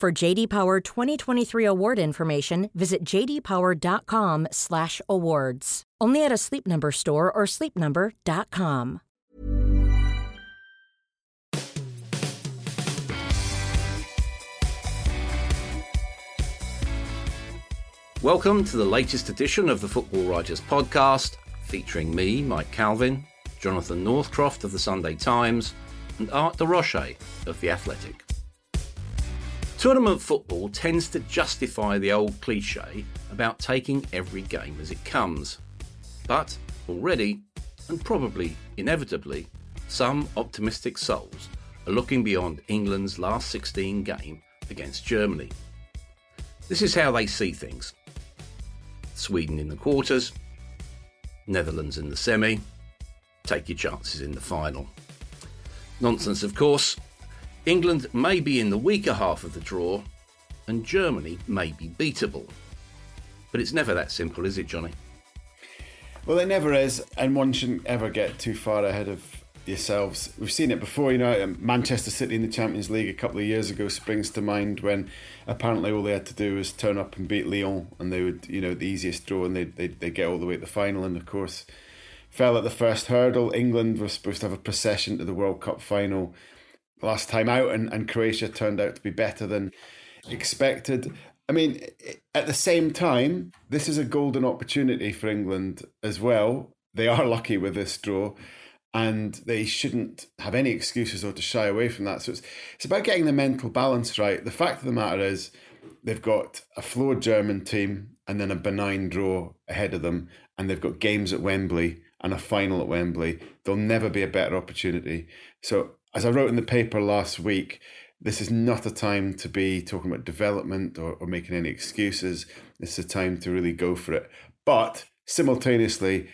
For JD Power 2023 award information, visit jdpower.com/awards. Only at a Sleep Number store or sleepnumber.com. Welcome to the latest edition of the Football Writers Podcast, featuring me, Mike Calvin, Jonathan Northcroft of the Sunday Times, and Art de Roche of The Athletic. Tournament football tends to justify the old cliche about taking every game as it comes. But already, and probably inevitably, some optimistic souls are looking beyond England's last 16 game against Germany. This is how they see things Sweden in the quarters, Netherlands in the semi, take your chances in the final. Nonsense, of course. England may be in the weaker half of the draw, and Germany may be beatable. But it's never that simple, is it, Johnny? Well, it never is, and one shouldn't ever get too far ahead of yourselves. We've seen it before, you know, um, Manchester City in the Champions League a couple of years ago springs to mind when apparently all they had to do was turn up and beat Lyon and they would, you know, the easiest draw and they'd, they'd, they'd get all the way to the final and of course fell at the first hurdle. England was supposed to have a procession to the World Cup final last time out and, and Croatia turned out to be better than expected. I mean, at the same time, this is a golden opportunity for England as well. They are lucky with this draw and they shouldn't have any excuses or to shy away from that. So it's it's about getting the mental balance right. The fact of the matter is, they've got a flawed German team and then a benign draw ahead of them, and they've got games at Wembley and a final at Wembley. There'll never be a better opportunity. So as I wrote in the paper last week. This is not a time to be talking about development or, or making any excuses. It's a time to really go for it. But simultaneously,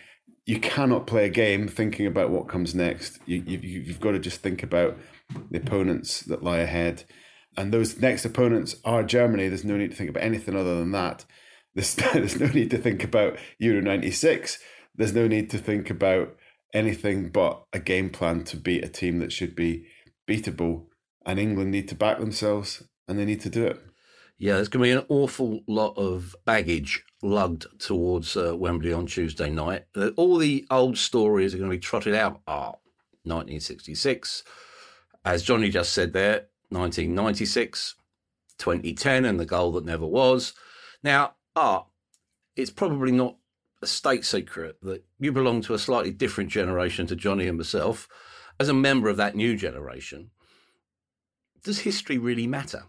you cannot play a game thinking about what comes next. You, you, you've got to just think about the opponents that lie ahead. And those next opponents are Germany. There's no need to think about anything other than that. There's, there's no need to think about Euro 96. There's no need to think about anything but a game plan to beat a team that should be beatable. And England need to back themselves and they need to do it. Yeah, there's going to be an awful lot of baggage lugged towards uh, Wembley on Tuesday night. Uh, all the old stories are going to be trotted out. Ah, 1966, as Johnny just said there, 1996, 2010, and the goal that never was. Now, Art, it's probably not a state secret that you belong to a slightly different generation to Johnny and myself. As a member of that new generation, does history really matter?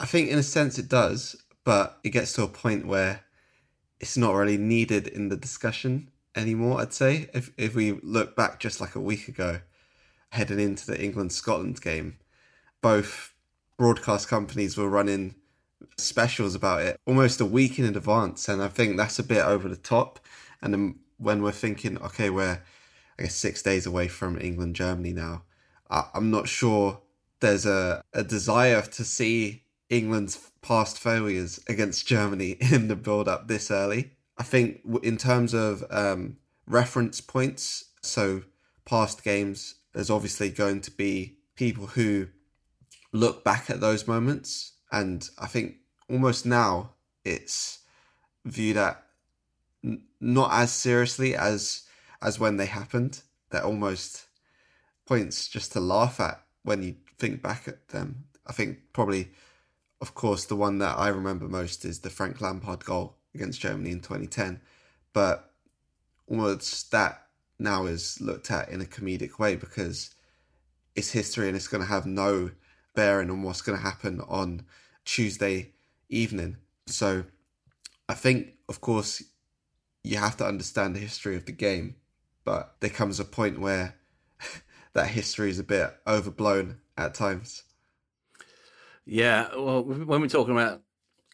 I think in a sense it does, but it gets to a point where it's not really needed in the discussion anymore, I'd say. If if we look back just like a week ago, heading into the England Scotland game, both broadcast companies were running specials about it almost a week in advance and I think that's a bit over the top. And then when we're thinking, okay, we're I guess six days away from England Germany now, I'm not sure there's a, a desire to see England's past failures against Germany in the build up this early. I think in terms of um, reference points, so past games, there's obviously going to be people who look back at those moments, and I think almost now it's viewed at n- not as seriously as as when they happened. They're almost points just to laugh at when you think back at them. I think probably of course, the one that I remember most is the Frank Lampard goal against Germany in 2010. But almost that now is looked at in a comedic way because it's history and it's going to have no bearing on what's going to happen on Tuesday evening. So I think, of course, you have to understand the history of the game, but there comes a point where that history is a bit overblown at times. Yeah, well, when we're talking about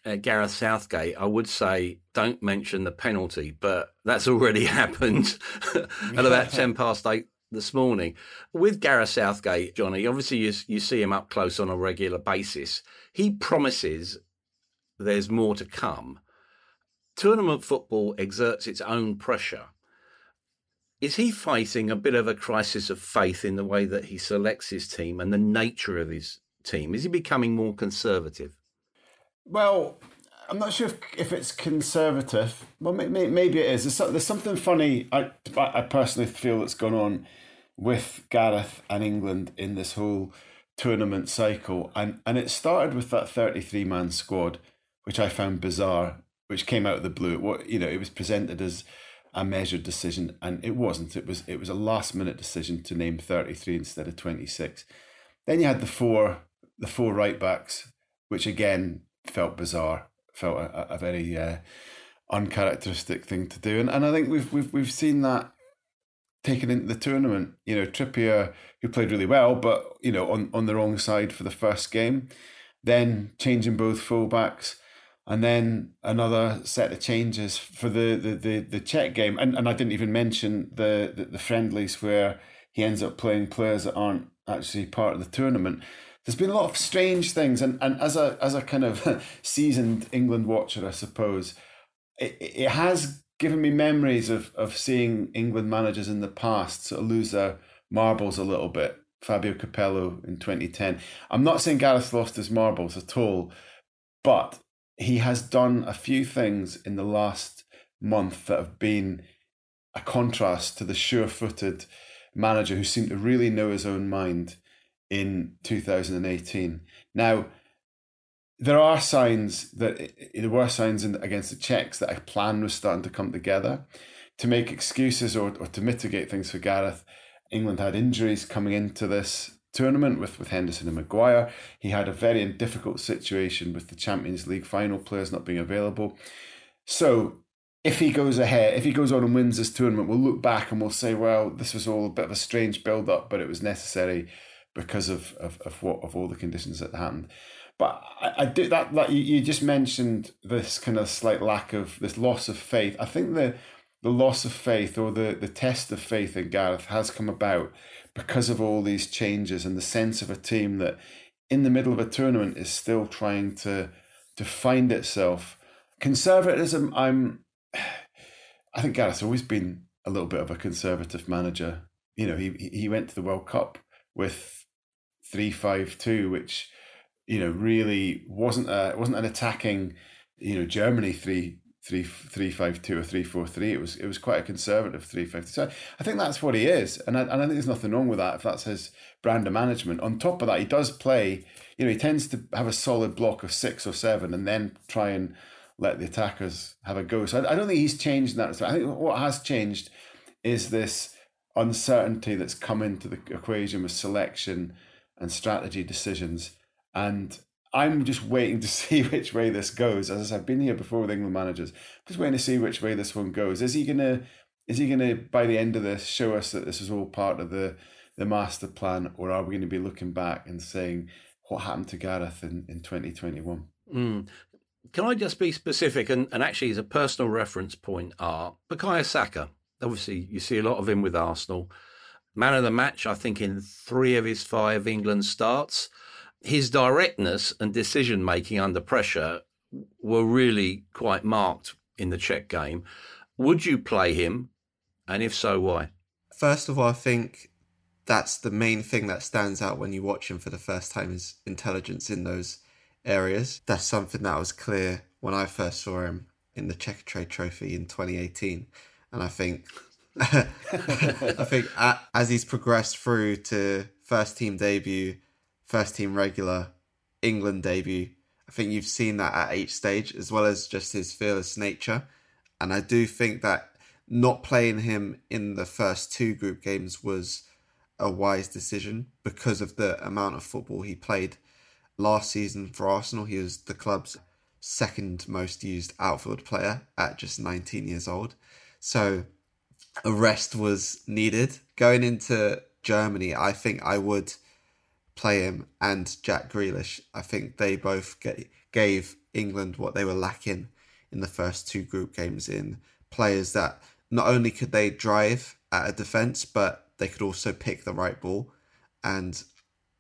uh, Gareth Southgate, I would say don't mention the penalty, but that's already happened at about 10 past 8 this morning. With Gareth Southgate, Johnny, obviously you, you see him up close on a regular basis. He promises there's more to come. Tournament football exerts its own pressure. Is he facing a bit of a crisis of faith in the way that he selects his team and the nature of his team? Is he becoming more conservative? Well, I'm not sure if, if it's conservative. Well, maybe, maybe it is. There's, there's something funny. I I personally feel that's gone on with Gareth and England in this whole tournament cycle, and and it started with that 33 man squad, which I found bizarre, which came out of the blue. What you know, it was presented as a measured decision, and it wasn't. It was it was a last minute decision to name 33 instead of 26. Then you had the four the four right backs, which again felt bizarre, felt a, a very uh, uncharacteristic thing to do, and and I think we've we've we've seen that taken into the tournament. You know, Trippier, who played really well, but you know on on the wrong side for the first game, then changing both fullbacks. And then another set of changes for the, the, the, the Czech game. And, and I didn't even mention the, the, the friendlies where he ends up playing players that aren't actually part of the tournament there's been a lot of strange things, and, and as a as a kind of seasoned England watcher, I suppose, it, it has given me memories of of seeing England managers in the past sort of lose their marbles a little bit. Fabio Capello in 2010. I'm not saying Gareth lost his marbles at all, but he has done a few things in the last month that have been a contrast to the sure-footed manager who seemed to really know his own mind in 2018. Now, there are signs that there were signs in, against the Czechs that a plan was starting to come together to make excuses or, or to mitigate things for Gareth. England had injuries coming into this tournament with, with Henderson and Maguire. He had a very difficult situation with the Champions League final players not being available. So if he goes ahead, if he goes on and wins this tournament, we'll look back and we'll say, well, this was all a bit of a strange build up, but it was necessary because of, of, of what of all the conditions that happened. But I, I did that that you, you just mentioned this kind of slight lack of this loss of faith. I think the the loss of faith or the, the test of faith in Gareth has come about because of all these changes and the sense of a team that in the middle of a tournament is still trying to to find itself. Conservatism, I'm I think Gareth's always been a little bit of a conservative manager. You know, he he went to the World Cup with three five two, which you know really wasn't a wasn't an attacking you know Germany three three three five two or three four three. It was it was quite a conservative three five two. So I think that's what he is, and I, and I think there's nothing wrong with that if that's his brand of management. On top of that, he does play. You know, he tends to have a solid block of six or seven, and then try and let the attackers have a go. So I, I don't think he's changed that. I think what has changed is this uncertainty that's come into the equation with selection and strategy decisions. And I'm just waiting to see which way this goes. As I said, I've been here before with England managers. Just waiting to see which way this one goes. Is he gonna is he gonna by the end of this show us that this was all part of the the master plan, or are we to be looking back and saying what happened to Gareth in, in 2021? Mm. Can I just be specific and, and actually as a personal reference point are Bukayo Saka. Obviously you see a lot of him with Arsenal. Man of the match, I think, in three of his five England starts. His directness and decision making under pressure were really quite marked in the Czech game. Would you play him? And if so, why? First of all, I think that's the main thing that stands out when you watch him for the first time is intelligence in those areas. That's something that was clear when I first saw him in the Checkatrade Trophy in 2018. And I think I think as he's progressed through to first team debut, first team regular, England debut, I think you've seen that at each stage, as well as just his fearless nature. And I do think that not playing him in the first two group games was a wise decision because of the amount of football he played last season for Arsenal. He was the club's second most used outfield player at just 19 years old. So a rest was needed. Going into Germany, I think I would play him and Jack Grealish. I think they both gave England what they were lacking in the first two group games in players that not only could they drive at a defence, but they could also pick the right ball. And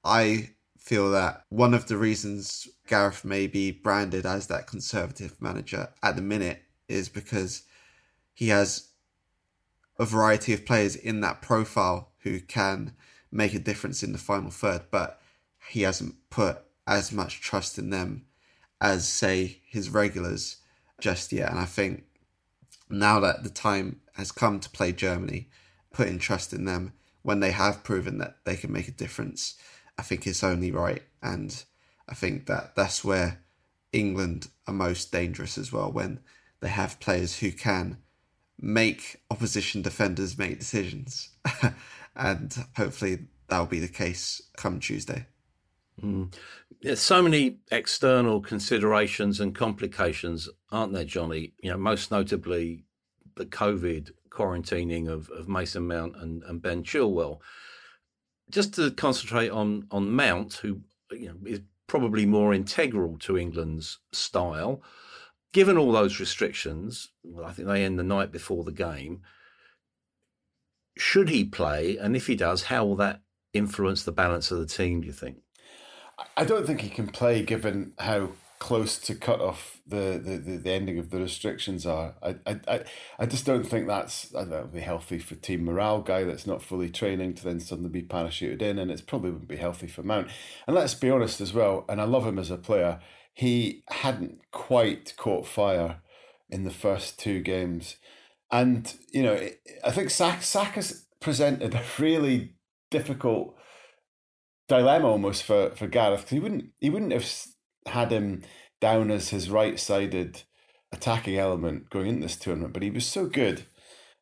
I feel that one of the reasons Gareth may be branded as that conservative manager at the minute is because he has a variety of players in that profile who can make a difference in the final third, but he hasn't put as much trust in them as, say, his regulars just yet. And I think now that the time has come to play Germany, putting trust in them when they have proven that they can make a difference, I think it's only right. And I think that that's where England are most dangerous as well when they have players who can make opposition defenders make decisions. and hopefully that'll be the case come Tuesday. Mm. There's so many external considerations and complications, aren't there, Johnny? You know, most notably the COVID quarantining of, of Mason Mount and, and Ben Chilwell. Just to concentrate on on Mount, who you know is probably more integral to England's style. Given all those restrictions, well, I think they end the night before the game. Should he play? And if he does, how will that influence the balance of the team, do you think? I don't think he can play given how close to cut off the, the, the, ending of the restrictions are. I, I, I just don't think that's I don't be healthy for team morale. Guy that's not fully training to then suddenly be parachuted in, and it's probably wouldn't be healthy for Mount. And let's be honest as well. And I love him as a player. He hadn't quite caught fire in the first two games, and you know I think Saka's presented a really difficult dilemma almost for for Gareth because he wouldn't he wouldn't have had him down as his right sided attacking element going into this tournament, but he was so good,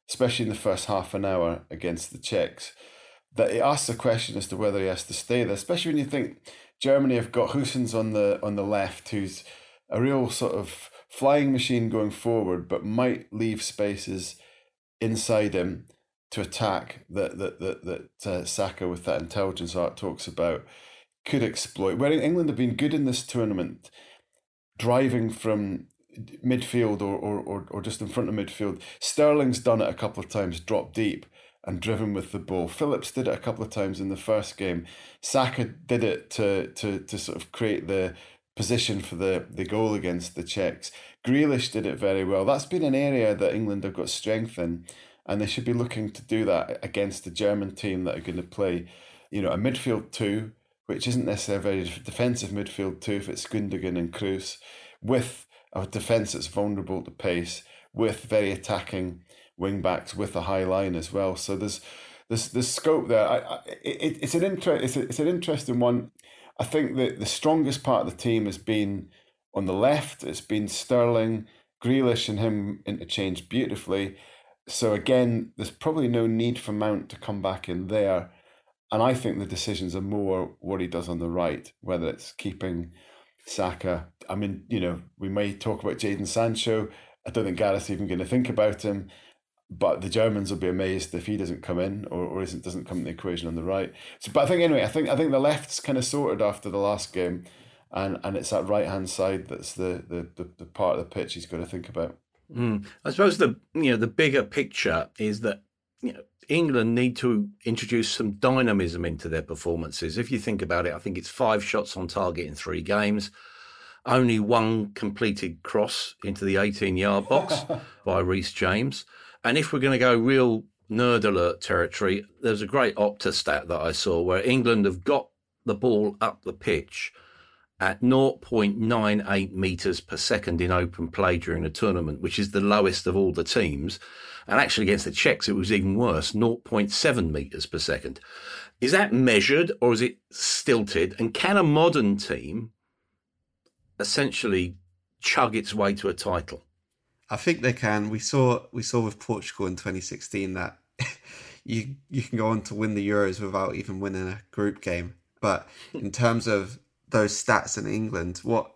especially in the first half an hour against the Czechs, that it asks the question as to whether he has to stay there. Especially when you think Germany have got Gosens on the on the left, who's a real sort of flying machine going forward, but might leave spaces inside him to attack that that that that uh, Saka with that intelligence art talks about could exploit. Where England have been good in this tournament, driving from midfield or, or, or, or just in front of midfield. Sterling's done it a couple of times, dropped deep and driven with the ball. Phillips did it a couple of times in the first game. Saka did it to to to sort of create the position for the, the goal against the Czechs. Grealish did it very well. That's been an area that England have got strength in and they should be looking to do that against the German team that are going to play, you know, a midfield two, which isn't necessarily a very defensive midfield two if it's Gundogan and Kroos, with a defence that's vulnerable to pace, with very attacking wing backs with a high line as well. So there's there's there's scope there. I, I it, it's an inter- it's, a, it's an interesting one. I think that the strongest part of the team has been on the left. It's been Sterling, Grealish, and him interchanged beautifully. So again, there's probably no need for Mount to come back in there. And I think the decisions are more what he does on the right, whether it's keeping Saka. I mean, you know, we may talk about Jadon Sancho. I don't think Gareth's even going to think about him. But the Germans will be amazed if he doesn't come in or, or isn't doesn't come in the equation on the right. So, but I think anyway, I think I think the left's kind of sorted after the last game, and, and it's that right hand side that's the, the, the, the part of the pitch he's got to think about. Mm. I suppose the you know the bigger picture is that you know England need to introduce some dynamism into their performances. If you think about it, I think it's five shots on target in three games, only one completed cross into the 18 yard box by Reece James. And if we're going to go real nerd alert territory, there's a great Opta stat that I saw where England have got the ball up the pitch at 0.98 meters per second in open play during the tournament, which is the lowest of all the teams. And actually, against the Czechs, it was even worse 0.7 meters per second. Is that measured or is it stilted? And can a modern team essentially chug its way to a title? I think they can. We saw we saw with Portugal in 2016 that you you can go on to win the Euros without even winning a group game. But in terms of those stats in England, what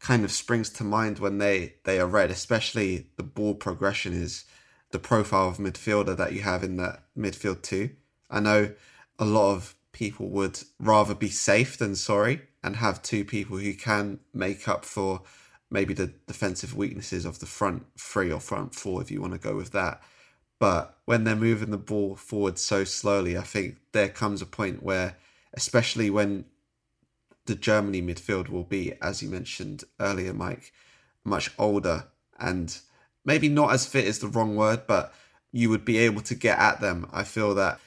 kind of springs to mind when they they are read, especially the ball progression, is the profile of midfielder that you have in that midfield too. I know a lot of people would rather be safe than sorry and have two people who can make up for maybe the defensive weaknesses of the front three or front four if you want to go with that. But when they're moving the ball forward so slowly, I think there comes a point where, especially when the Germany midfield will be, as you mentioned earlier, Mike, much older and maybe not as fit is the wrong word, but you would be able to get at them. I feel that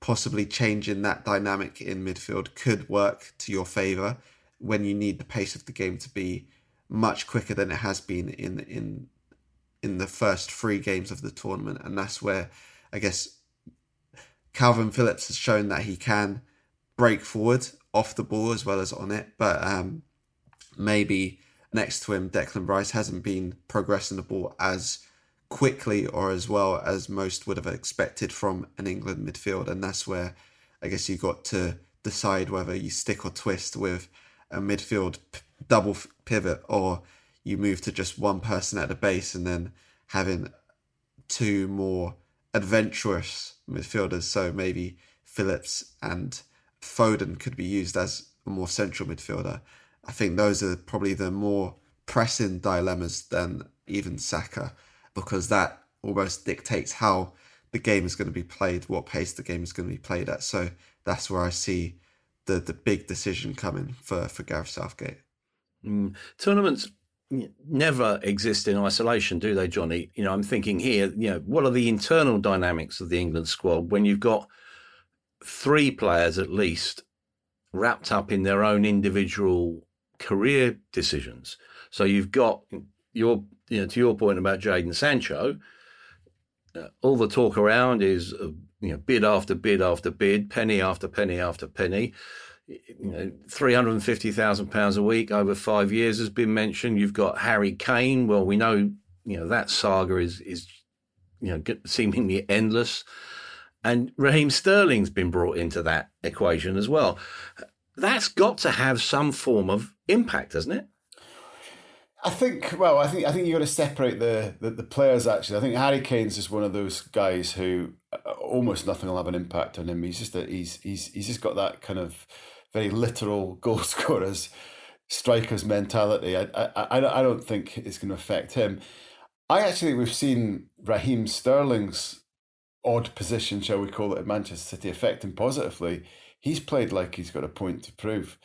possibly changing that dynamic in midfield could work to your favour when you need the pace of the game to be much quicker than it has been in in in the first three games of the tournament, and that's where I guess Kalvin Phillips has shown that he can break forward off the ball as well as on it, but um, maybe next to him, Declan Rice hasn't been progressing the ball as quickly or as well as most would have expected from an England midfield, and that's where I guess you got to decide whether you stick or twist with a midfield p- double pivot or you move to just one person at the base and then having two more adventurous midfielders. So maybe Phillips and Foden could be used as a more central midfielder. I think those are probably the more pressing dilemmas than even Saka, because that almost dictates how the game is going to be played, what pace the game is going to be played at. So that's where I see the the big decision coming for for Gareth Southgate. Mm. Tournaments never exist in isolation, do they, Johnny? You know, I'm thinking here, you know, what are the internal dynamics of the England squad when you've got three players at least wrapped up in their own individual career decisions? So you've got your, you know, to your point about Jadon Sancho, uh, all the talk around is, uh, you know, bid after bid after bid, penny after penny after penny you know, three hundred and fifty thousand pounds a week over five years has been mentioned. You've got Harry Kane. Well, we know you know that saga is is you know seemingly endless, and Raheem Sterling's been brought into that equation as well. That's got to have some form of impact, doesn't it? I think. Well, I think I think you got to separate the, the, the players. Actually, I think Harry Kane's just one of those guys who uh, almost nothing will have an impact on him. He's just a, he's he's he's just got that kind of very literal goal scorers, strikers mentality. I, I, I don't think it's going to affect him. I actually, we've seen Raheem Sterling's odd position, shall we call it, at Manchester City affect him positively. He's played like he's got a point to prove.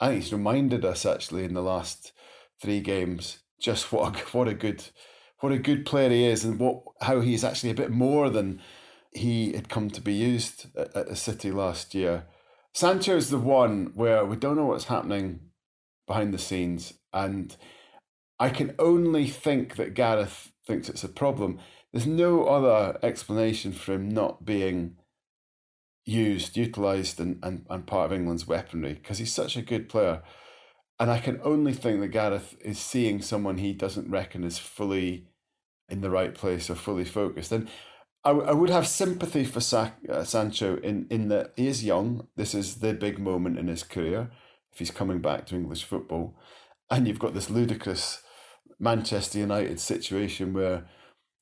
I think he's reminded us actually in the last three games just what a, what a good what a good player he is and what how he's actually a bit more than he had come to be used at, at the City last year. Sancho is the one where we don't know what's happening behind the scenes, and I can only think that Gareth thinks it's a problem. There's no other explanation for him not being used, utilised, and, and, and part of England's weaponry because he's such a good player. And I can only think that Gareth is seeing someone he doesn't reckon is fully in the right place or fully focused. And I, I would have sympathy for Sa- uh, Sancho in, in that he is young. This is the big moment in his career if he's coming back to English football. And you've got this ludicrous Manchester United situation where,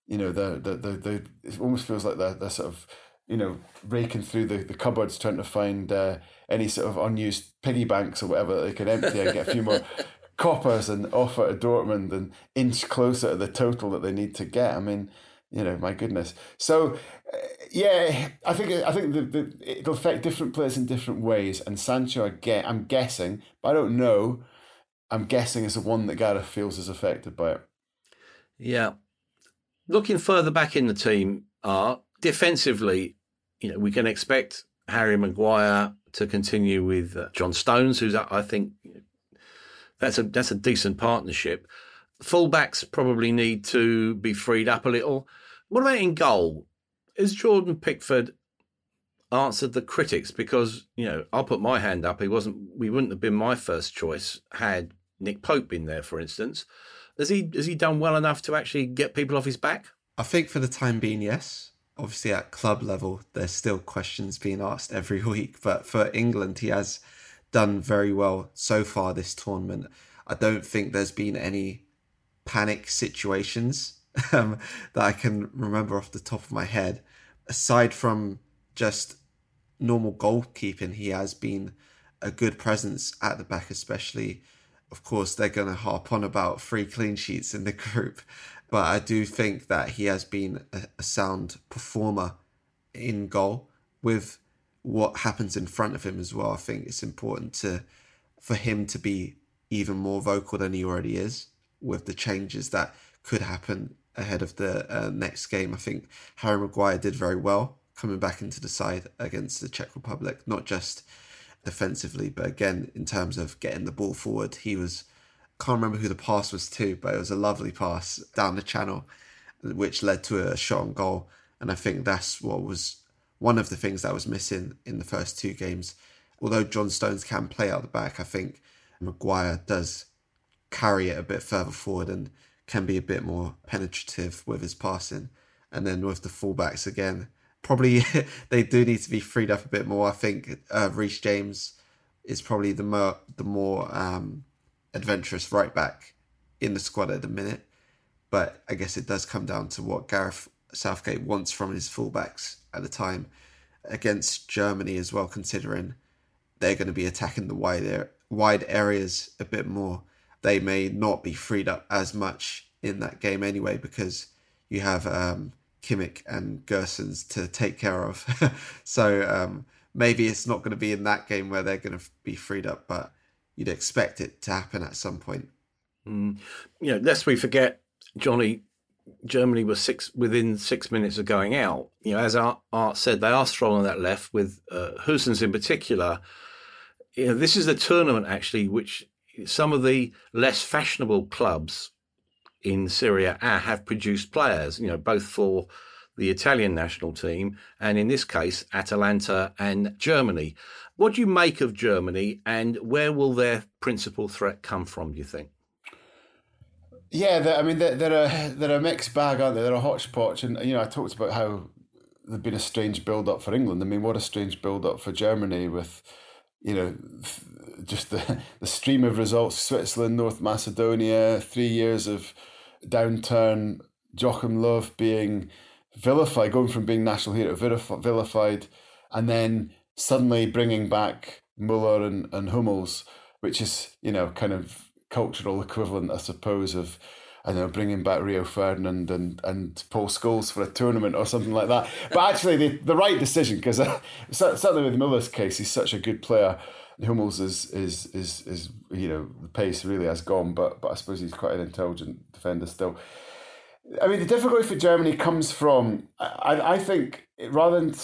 you know, the the the, the it almost feels like they're, they're sort of, you know, raking through the, the cupboards trying to find uh, any sort of unused piggy banks or whatever that they can empty and get a few more coppers and offer to Dortmund and inch closer to the total that they need to get. I mean, you know, my goodness. So, uh, yeah, I think I think the, the, it'll affect different players in different ways. And Sancho, I get, I'm guessing, but I don't know. I'm guessing is the one that Gareth feels is affected by it. Yeah, looking further back in the team, are defensively, you know, we can expect Harry Maguire to continue with uh, John Stones, who's I think that's a that's a decent partnership. Fullbacks probably need to be freed up a little. What about in goal? Is Jordan Pickford answered the critics? Because you know, I'll put my hand up. He wasn't. We wouldn't have been my first choice had Nick Pope been there, for instance. Has he has he done well enough to actually get people off his back? I think for the time being, yes. Obviously, at club level, there's still questions being asked every week. But for England, he has done very well so far this tournament. I don't think there's been any panic situations um, that I can remember off the top of my head. Aside from just normal goalkeeping, he has been a good presence at the back, especially. Of course, they're going to harp on about three clean sheets in the group, but I do think that he has been a, a sound performer in goal with what happens in front of him as well. I think it's important to for him to be even more vocal than he already is with the changes that could happen ahead of the uh, next game. I think Harry Maguire did very well coming back into the side against the Czech Republic, not just defensively, but again in terms of getting the ball forward. He was can't remember who the pass was to, but it was a lovely pass down the channel, which led to a shot on goal. And I think that's what was one of the things that was missing in the first two games. Although John Stones can play out the back, I think Maguire does carry it a bit further forward and can be a bit more penetrative with his passing. And then with the fullbacks again, probably they do need to be freed up a bit more. I think uh, Reece James is probably the more the more um, adventurous right back in the squad at the minute. But I guess it does come down to what Gareth Southgate wants from his fullbacks at the time against Germany as well, considering they're going to be attacking the wide wide areas a bit more. They may not be freed up as much in that game anyway because you have um, Kimmich and Gosens to take care of. so um, maybe it's not going to be in that game where they're going to be freed up, but you'd expect it to happen at some point. Mm. You know, lest we forget, Johnny, Germany was six within six minutes of going out. You know, as Art, said, they are strong on that left with uh, in particular. You know, this is a tournament actually which some of the less fashionable clubs in Serie A have produced players. You know, both for the Italian national team and in this case Atalanta and Germany. What do you make of Germany, and where will their principal threat come from? Do you think? Yeah, I mean they're, they're a they're a mixed bag, aren't they? They're a hodgepodge, and you know I talked about how there'd been a strange build up for England. I mean, what a strange build up for Germany with you know just the the stream of results: Switzerland, North Macedonia, three years of downturn. Joachim Löw being vilified, going from being national hero vilified, and then suddenly bringing back Muller and, and Hummels, which is, you know, kind of cultural equivalent, I suppose, of Don't know, bringing back Rio Ferdinand and, and Paul Scholes for a tournament or something like that. But actually, the, the right decision, because uh, certainly with Muller's case, he's such a good player. Hummels is, is, is, is, you know, the pace really has gone, but, but I suppose he's quite an intelligent defender still. I mean, the difficulty for Germany comes from, I, I think, rather than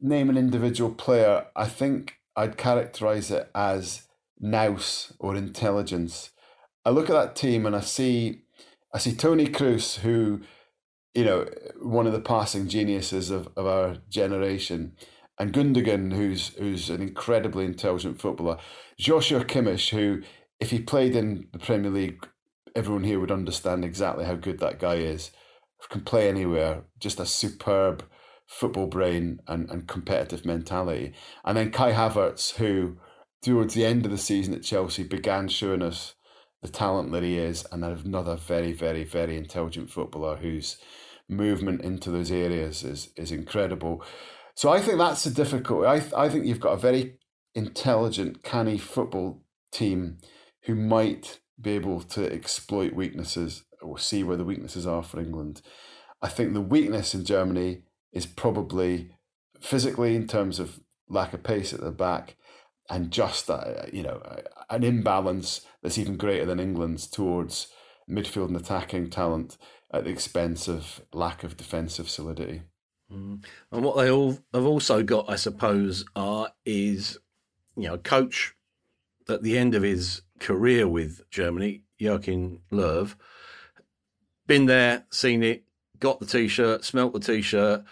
name an individual player, I think I'd characterize it as nous or intelligence. I look at that team and I see I see Toni Kroos, who, you know, one of the passing geniuses of, of our generation, and Gundogan, who's who's an incredibly intelligent footballer. Joshua Kimmich, who, if he played in the Premier League, everyone here would understand exactly how good that guy is. Can play anywhere, just a superb football brain and, and competitive mentality. And then Kai Havertz, who towards the end of the season at Chelsea began showing us the talent that he is, and another very, very, very intelligent footballer whose movement into those areas is is incredible. So I think that's a difficult. I I think you've got a very intelligent, canny football team who might be able to exploit weaknesses or see where the weaknesses are for England. I think the weakness in Germany is probably physically in terms of lack of pace at the back and just uh, you know an imbalance that's even greater than England's towards midfield and attacking talent at the expense of lack of defensive solidity. Mm. And what they all have also got, I suppose, are is you know, a coach at the end of his career with Germany, Joachim Löw, been there, seen it, got the t-shirt, smelt the t-shirt.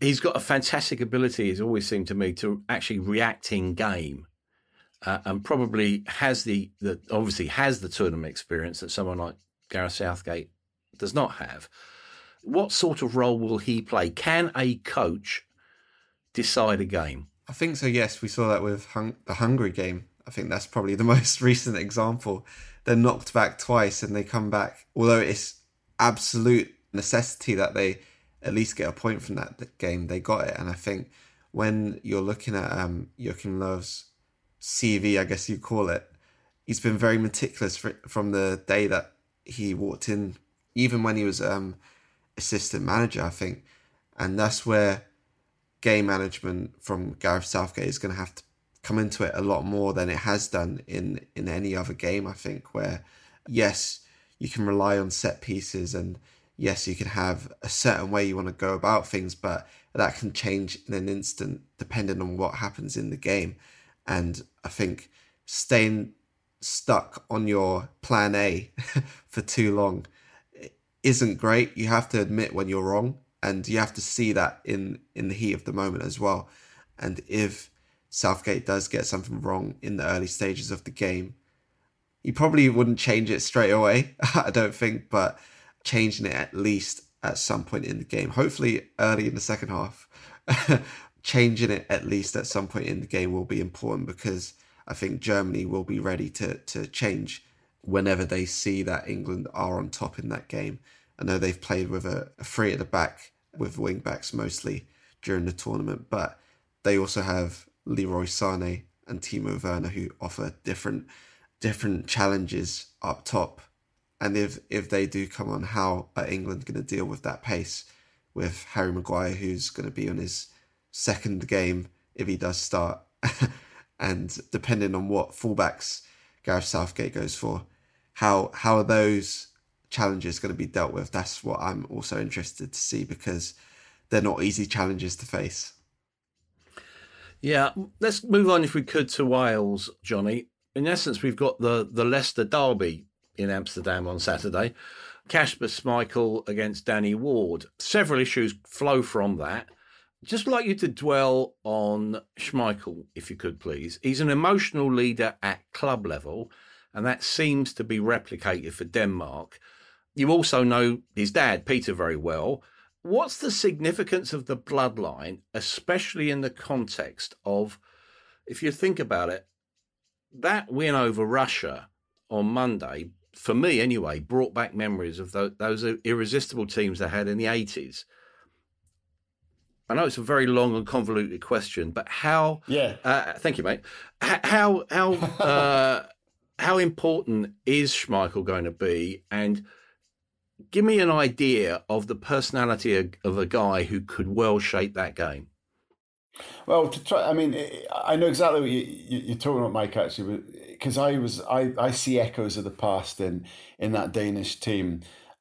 He's got a fantastic ability, it's always seemed to me, to actually react in game uh, and probably has the, the obviously has the tournament experience that someone like Gareth Southgate does not have. What sort of role will he play? Can a coach decide a game? I think so. Yes, we saw that with hung- the Hungary game. I think that's probably the most recent example. They're knocked back twice and they come back. Although it's absolute necessity that they at least get a point from that game, they got it. And I think when you're looking at um, Joachim Löw's CV, I guess you call it, he's been very meticulous for, from the day that he walked in, even when he was um, assistant manager, I think. And that's where game management from Gareth Southgate is going to have to come into it a lot more than it has done in, in any other game, I think, where, yes, you can rely on set pieces and yes, you can have a certain way you want to go about things, but that can change in an instant depending on what happens in the game. And I think staying stuck on your plan A for too long isn't great. You have to admit when you're wrong and you have to see that in in the heat of the moment as well. And if Southgate does get something wrong in the early stages of the game, he probably wouldn't change it straight away, I don't think, but changing it at least at some point in the game, hopefully early in the second half. changing it at least at some point in the game will be important because I think Germany will be ready to to change whenever they see that England are on top in that game. I know they've played with a, a three at the back with wing backs mostly during the tournament, but they also have Leroy Sané and Timo Werner who offer different different challenges up top. And if if they do come on, how are England going to deal with that pace with Harry Maguire, who's going to be on his second game if he does start, and depending on what fullbacks Gareth Southgate goes for, how how are those challenges going to be dealt with? That's what I'm also interested to see because they're not easy challenges to face. Yeah, let's move on if we could to Wales, Johnny. In essence, we've got the the Leicester derby in Amsterdam on Saturday. Kasper Schmeichel against Danny Ward. Several issues flow from that. Just like you to dwell on Schmeichel, if you could please. He's an emotional leader at club level and that seems to be replicated for Denmark. You also know his dad, Peter, very well. What's the significance of the bloodline, especially in the context of, if you think about it, that win over Russia on Monday, for me anyway, brought back memories of those, irresistible teams they had in the 80s. I know it's a very long and convoluted question, but how? Yeah. Uh, thank you, mate. How how uh, how important is Schmeichel going to be? And give me an idea of the personality of a guy who could well shape that game. Well, to try, I mean, I know exactly what you, are talking about, Mike. Actually, because I was, I, I see echoes of the past in in that Danish team,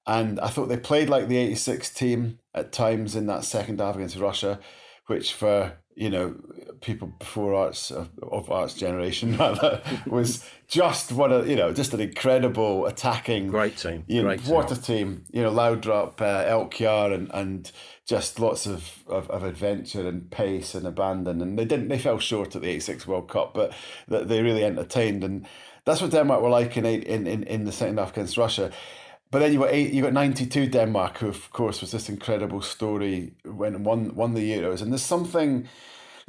and I thought they played like the '86 team at times in that second half against Russia, which for you know, people before arts of, of arts generation rather was just what a you know just an incredible attacking great team. You know, great what team. a team! You know, Laudrup, uh, Elkjær, and and just lots of, of, of adventure and pace and abandon. And they didn't they fell short at the '86 World Cup, but they really entertained. And that's what Denmark were like in in in, in the second half against Russia. But then you got eight, you got ninety two Denmark, who of course was this incredible story when won won the Euros, and there's something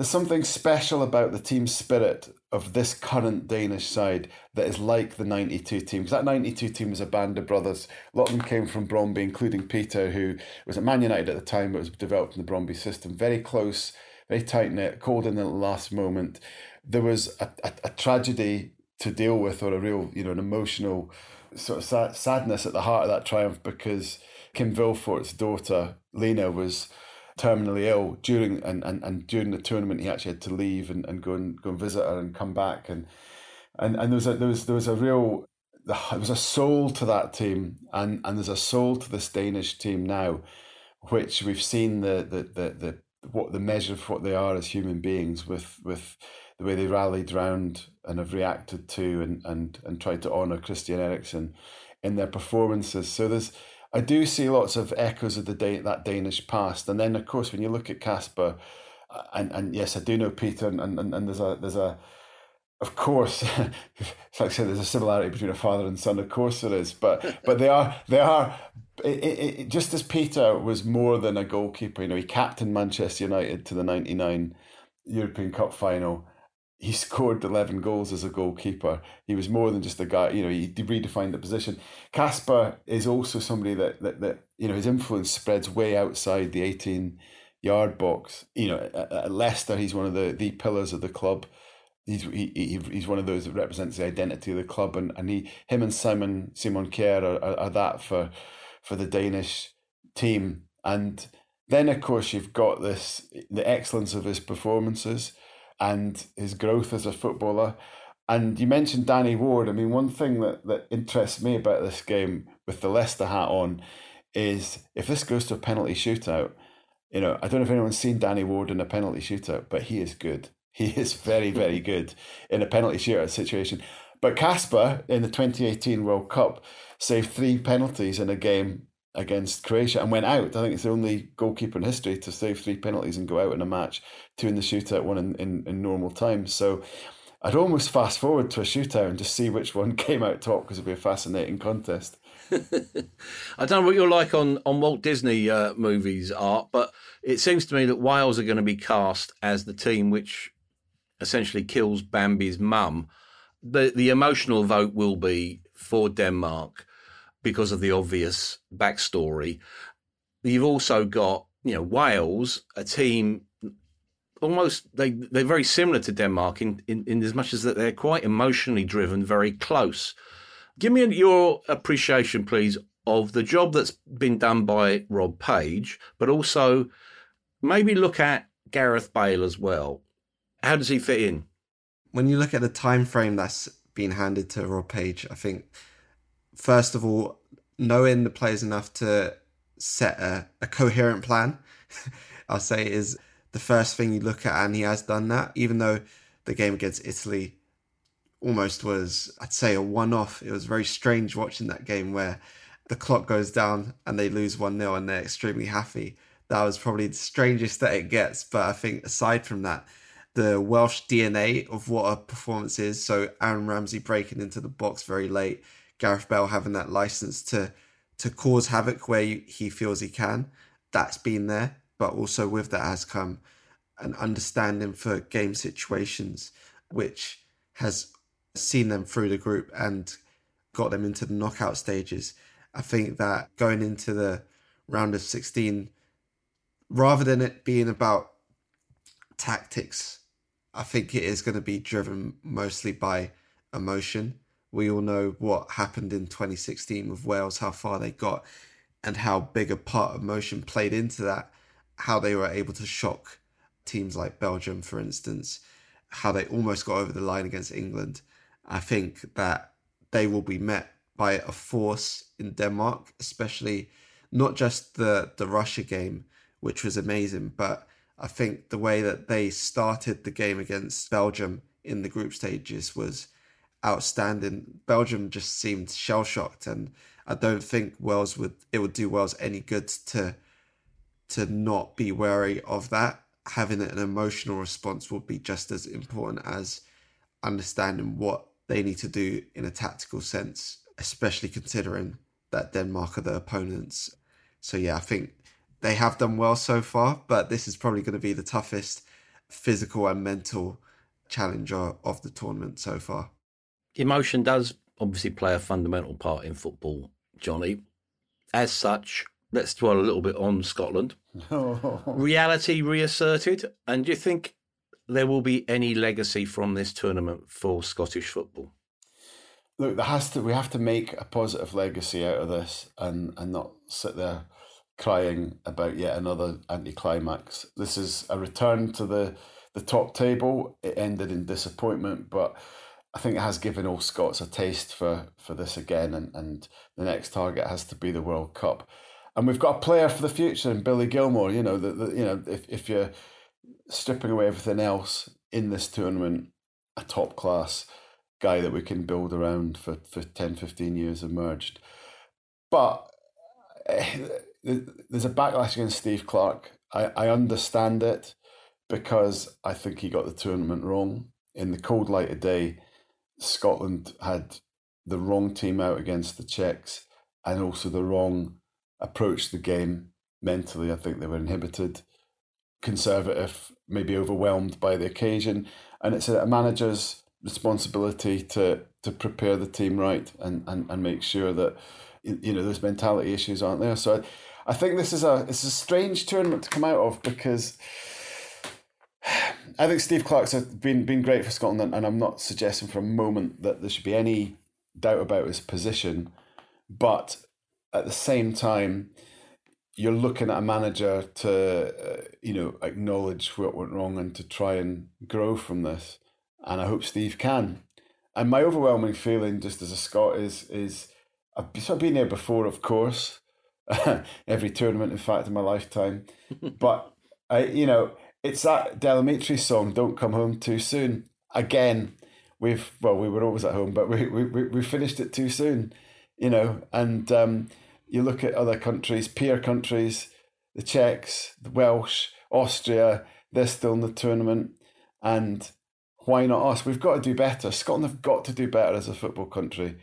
there's something special about the team spirit of this current Danish side that is like the 92 team. Because that 92 team was a band of brothers. A lot of them came from Brøndby, including Peter, who was at Man United at the time, but was developed in the Brøndby system. Very close, very tight knit, called in at the last moment. There was a, a, a, tragedy to deal with, or a real, you know, an emotional sort of sad, sadness at the heart of that triumph because Kim Vilfort's daughter, Lena, was terminally ill during and, and, and during the tournament he actually had to leave and, and go and go and visit her and come back. And and, and there was a there was there was a real there was a soul to that team. And, and there's a soul to this Danish team now which we've seen the the, the, the what the measure of what they are as human beings with with the way they rallied round and have reacted to and and, and tried to honour Christian Eriksen in their performances. So there's I do see lots of echoes of the day, that Danish past, and then of course when you look at Kasper, uh, and and yes, I do know Peter, and and, and there's a there's a of course, like I said, there's a similarity between a father and son. Of course, there is, but but they are they are. It, it, just as Peter was more than a goalkeeper, you know, he captained Manchester United to the '99 European Cup final. He scored 11 goals as a goalkeeper. He was more than just a guy, you know, he redefined the position. Kasper is also somebody that, that, that, you know, his influence spreads way outside the 18 yard box. You know, at, at Leicester, he's one of the, the pillars of the club he's he, he, he's one of those that represents the identity of the club, and, and he him and Simon Simon Kjær are, are, are that for for the Danish team, and then of course you've got this the excellence of his performances and his growth as a footballer. And you mentioned Danny Ward. I mean, one thing that, that interests me about this game with the Leicester hat on is if this goes to a penalty shootout, you know, I don't know if anyone's seen Danny Ward in a penalty shootout, but he is good. He is very, very good in a penalty shootout situation. But Kasper in the 2018 World Cup saved three penalties in a game against Croatia and went out. I think it's the only goalkeeper in history to save three penalties and go out in a match, two in the shootout, one in, in, in normal time. So I'd almost fast forward to a shootout and just see which one came out top because it'd be a fascinating contest. I don't know what you're like on, on Walt Disney uh, movies, Art, but it seems to me that Wales are going to be cast as the team which essentially kills Bambi's mum, the the emotional vote will be for Denmark because of the obvious backstory. You've also got you know Wales, a team almost they they're very similar to Denmark in, in, in as much as that they're quite emotionally driven, very close. Give me your appreciation, please, of the job that's been done by Rob Page, but also maybe look at Gareth Bale as well. How does he fit in? When you look at the time frame that's been handed to Rob Page, I think first of all, knowing the players enough to set a, a coherent plan, I'll say is the first thing you look at, and he has done that. Even though the game against Italy almost was, I'd say, a one-off. It was very strange watching that game where the clock goes down and they lose one 0 and they're extremely happy. That was probably the strangest that it gets. But I think aside from that, the Welsh DNA of what a performance is. So Aaron Ramsey breaking into the box very late, Gareth Bale having that license to to cause havoc where he feels he can. That's been there, but also with that has come an understanding for game situations, which has seen them through the group and got them into the knockout stages. I think that going into the round of 16, rather than it being about tactics I think it is going to be driven mostly by emotion. We all know what happened in 2016 with Wales, how far they got, and how big a part emotion played into that. How they were able to shock teams like Belgium, for instance, how they almost got over the line against England. I think that they will be met by a force in Denmark, especially not just the the Russia game, which was amazing, but I think the way that they started the game against Belgium in the group stages was outstanding. Belgium just seemed shell shocked, and I don't think Wales would it would do Wales any good to to not be wary of that. Having an emotional response would be just as important as understanding what they need to do in a tactical sense, especially considering that Denmark are the opponents. So yeah, I think they have done well so far, but this is probably going to be the toughest physical and mental challenger of the tournament so far. Emotion does obviously play a fundamental part in football, Johnny. As such, let's dwell a little bit on Scotland. Reality reasserted, and do you think there will be any legacy from this tournament for Scottish football? Look, there has to. We have to make a positive legacy out of this, and and not sit there crying about yet another anticlimax. This is a return to the the top table. It ended in disappointment, but I think it has given all Scots a taste for for this again, and, and the next target has to be the World Cup. And we've got a player for the future in Billy Gilmour. You know, the, the, you know if, if you're stripping away everything else in this tournament, a top class guy that we can build around for, for 10, 15 years emerged. But eh, there's a backlash against Steve Clarke. I, I understand it because I think he got the tournament wrong. in the cold light of day, Scotland had the wrong team out against the Czechs and also the wrong approach to the game mentally. I think they were inhibited, conservative, maybe overwhelmed by the occasion. And it's a manager's responsibility to to prepare the team right and, and, and make sure that you know those mentality issues aren't there. So I, I think this is a it's a strange tournament to come out of because I think Steve Clarke's been been great for Scotland, and I'm not suggesting for a moment that there should be any doubt about his position, but at the same time, you're looking at a manager to uh, you know acknowledge what went wrong and to try and grow from this, and I hope Steve can. And my overwhelming feeling, just as a Scot, is is I've sort of been there before, of course, every tournament, in fact, in my lifetime, but I, you know it's that Del Amitri song, Don't Come Home Too Soon. Again, we've, well, we were always at home, but we, we, we finished it too soon, you know. And um, you look at other countries, peer countries, the Czechs, the Welsh, Austria, they're still in the tournament. And why not us? We've got to do better. Scotland have got to do better as a football country.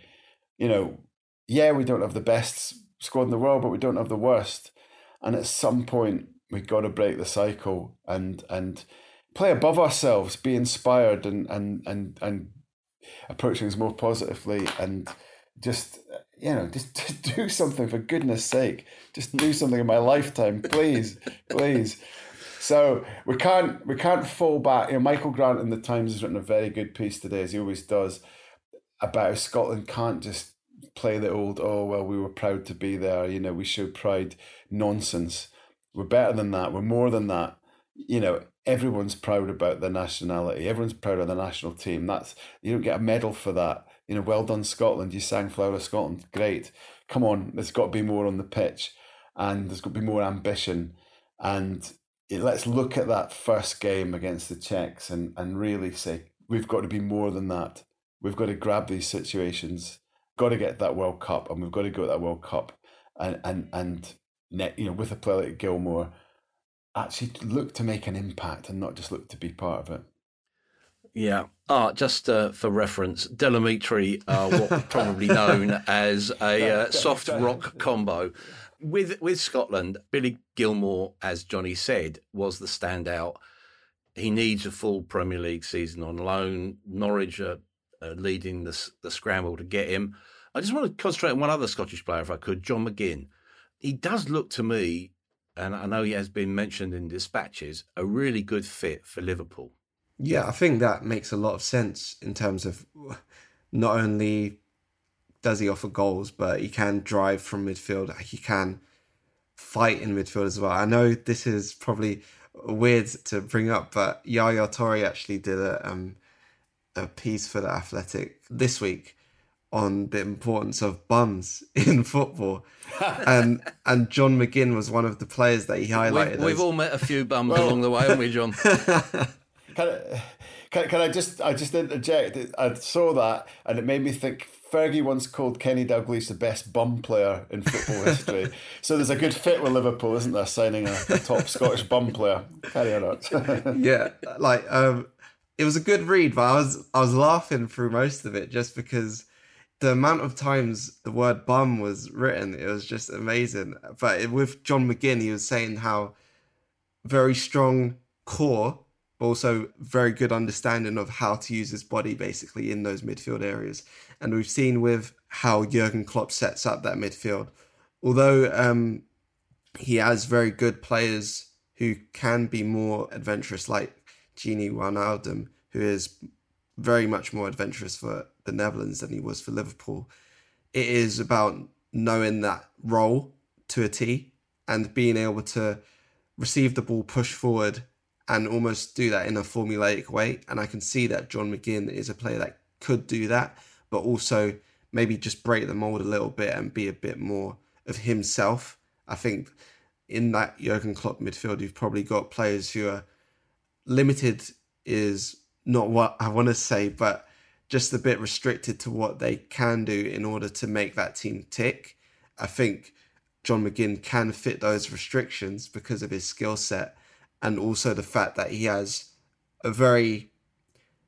You know, yeah, we don't have the best squad in the world, but we don't have the worst. And at some point, we've got to break the cycle and and play above ourselves, be inspired and and and and approach things more positively and just you know just, do something for goodness sake. Just do something in my lifetime please please. So we can't we can't fall back. You know michael grant in the times has written a very good piece today as he always does about how scotland can't just play the old oh well we were proud to be there. You know we show pride. Nonsense we're better than that. We're more than that. You know, everyone's proud about their nationality. Everyone's proud of the national team. That's you don't get a medal for that. You know, well done, Scotland. You sang Flower of Scotland. Great. Come on, there's got to be more on the pitch, and there's got to be more ambition. And it, let's look at that first game against the Czechs and and really say we've got to be more than that. We've got to grab these situations. Got to get that World Cup, and we've got to go to that World Cup and and and you know, with a player like Gilmour, actually look to make an impact and not just look to be part of it. Yeah. Ah, just uh, for reference, Del Amitri are what probably known as a uh, soft rock combo. With with Scotland, Billy Gilmour, as Johnny said, was the standout. He needs a full Premier League season on loan. Norwich are, are leading the, the scramble to get him. I just want to concentrate on one other Scottish player, if I could, John McGinn he does look to me, and I know he has been mentioned in dispatches, a really good fit for Liverpool. Yeah, I think that makes a lot of sense in terms of not only does he offer goals, but he can drive from midfield. He can fight in midfield as well. I know this is probably weird to bring up, but Yaya Toure actually did a um, a piece for the Athletic this week on the importance of bums in football, and and John McGinn was one of the players that he highlighted. We've, we've all met a few bums well, along the way, haven't we, John? can, I, can, can I just I just interject? I saw that and it made me think. Fergie once called Kenny Dalglish the best bum player in football history. so there's a good fit with Liverpool, isn't there? Signing a, a top Scottish bum player. Carry on. yeah, like um, it was a good read, but I was I was laughing through most of it just because the amount of times the word bum was written, it was just amazing. But with John McGinn, he was saying how very strong core, but also very good understanding of how to use his body basically in those midfield areas. And we've seen with how Jurgen Klopp sets up that midfield, although um, he has very good players who can be more adventurous, like Gini Wijnaldum, who is very much more adventurous for the Netherlands than he was for Liverpool. It is about knowing that role to a T and being able to receive the ball, push forward, and almost do that in a formulaic way. And I can see that John McGinn is a player that could do that, but also maybe just break the mold a little bit and be a bit more of himself. I think in that Jurgen Klopp midfield, you've probably got players who are limited, is not what I want to say, but just a bit restricted to what they can do in order to make that team tick. I think John McGinn can fit those restrictions because of his skill set and also the fact that he has a very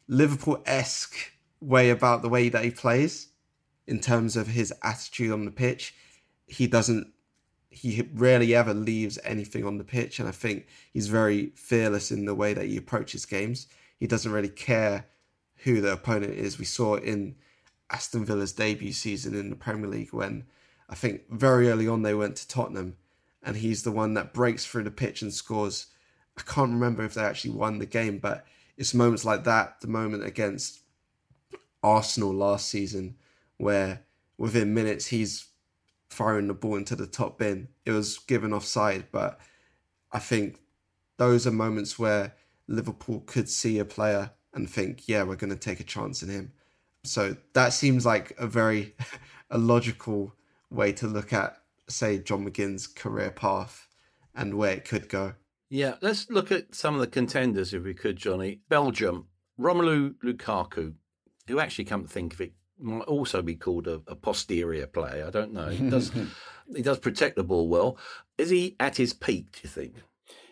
Liverpool esque way about the way that he plays in terms of his attitude on the pitch. He doesn't, he rarely ever leaves anything on the pitch. And I think he's very fearless in the way that he approaches games. He doesn't really care who the opponent is. We saw in Aston Villa's debut season in the Premier League when I think very early on they went to Tottenham and he's the one that breaks through the pitch and scores. I can't remember if they actually won the game, but it's moments like that, the moment against Arsenal last season, where within minutes he's firing the ball into the top bin. It was given offside, but I think those are moments where Liverpool could see a player and think, yeah, we're going to take a chance in him. So that seems like a very a logical way to look at, say, John McGinn's career path and where it could go. Yeah, let's look at some of the contenders if we could, Johnny. Belgium, Romelu Lukaku, who actually come to think of it might also be called a, a posterior player. I don't know. He does he does protect the ball well. Is he at his peak? Do you think?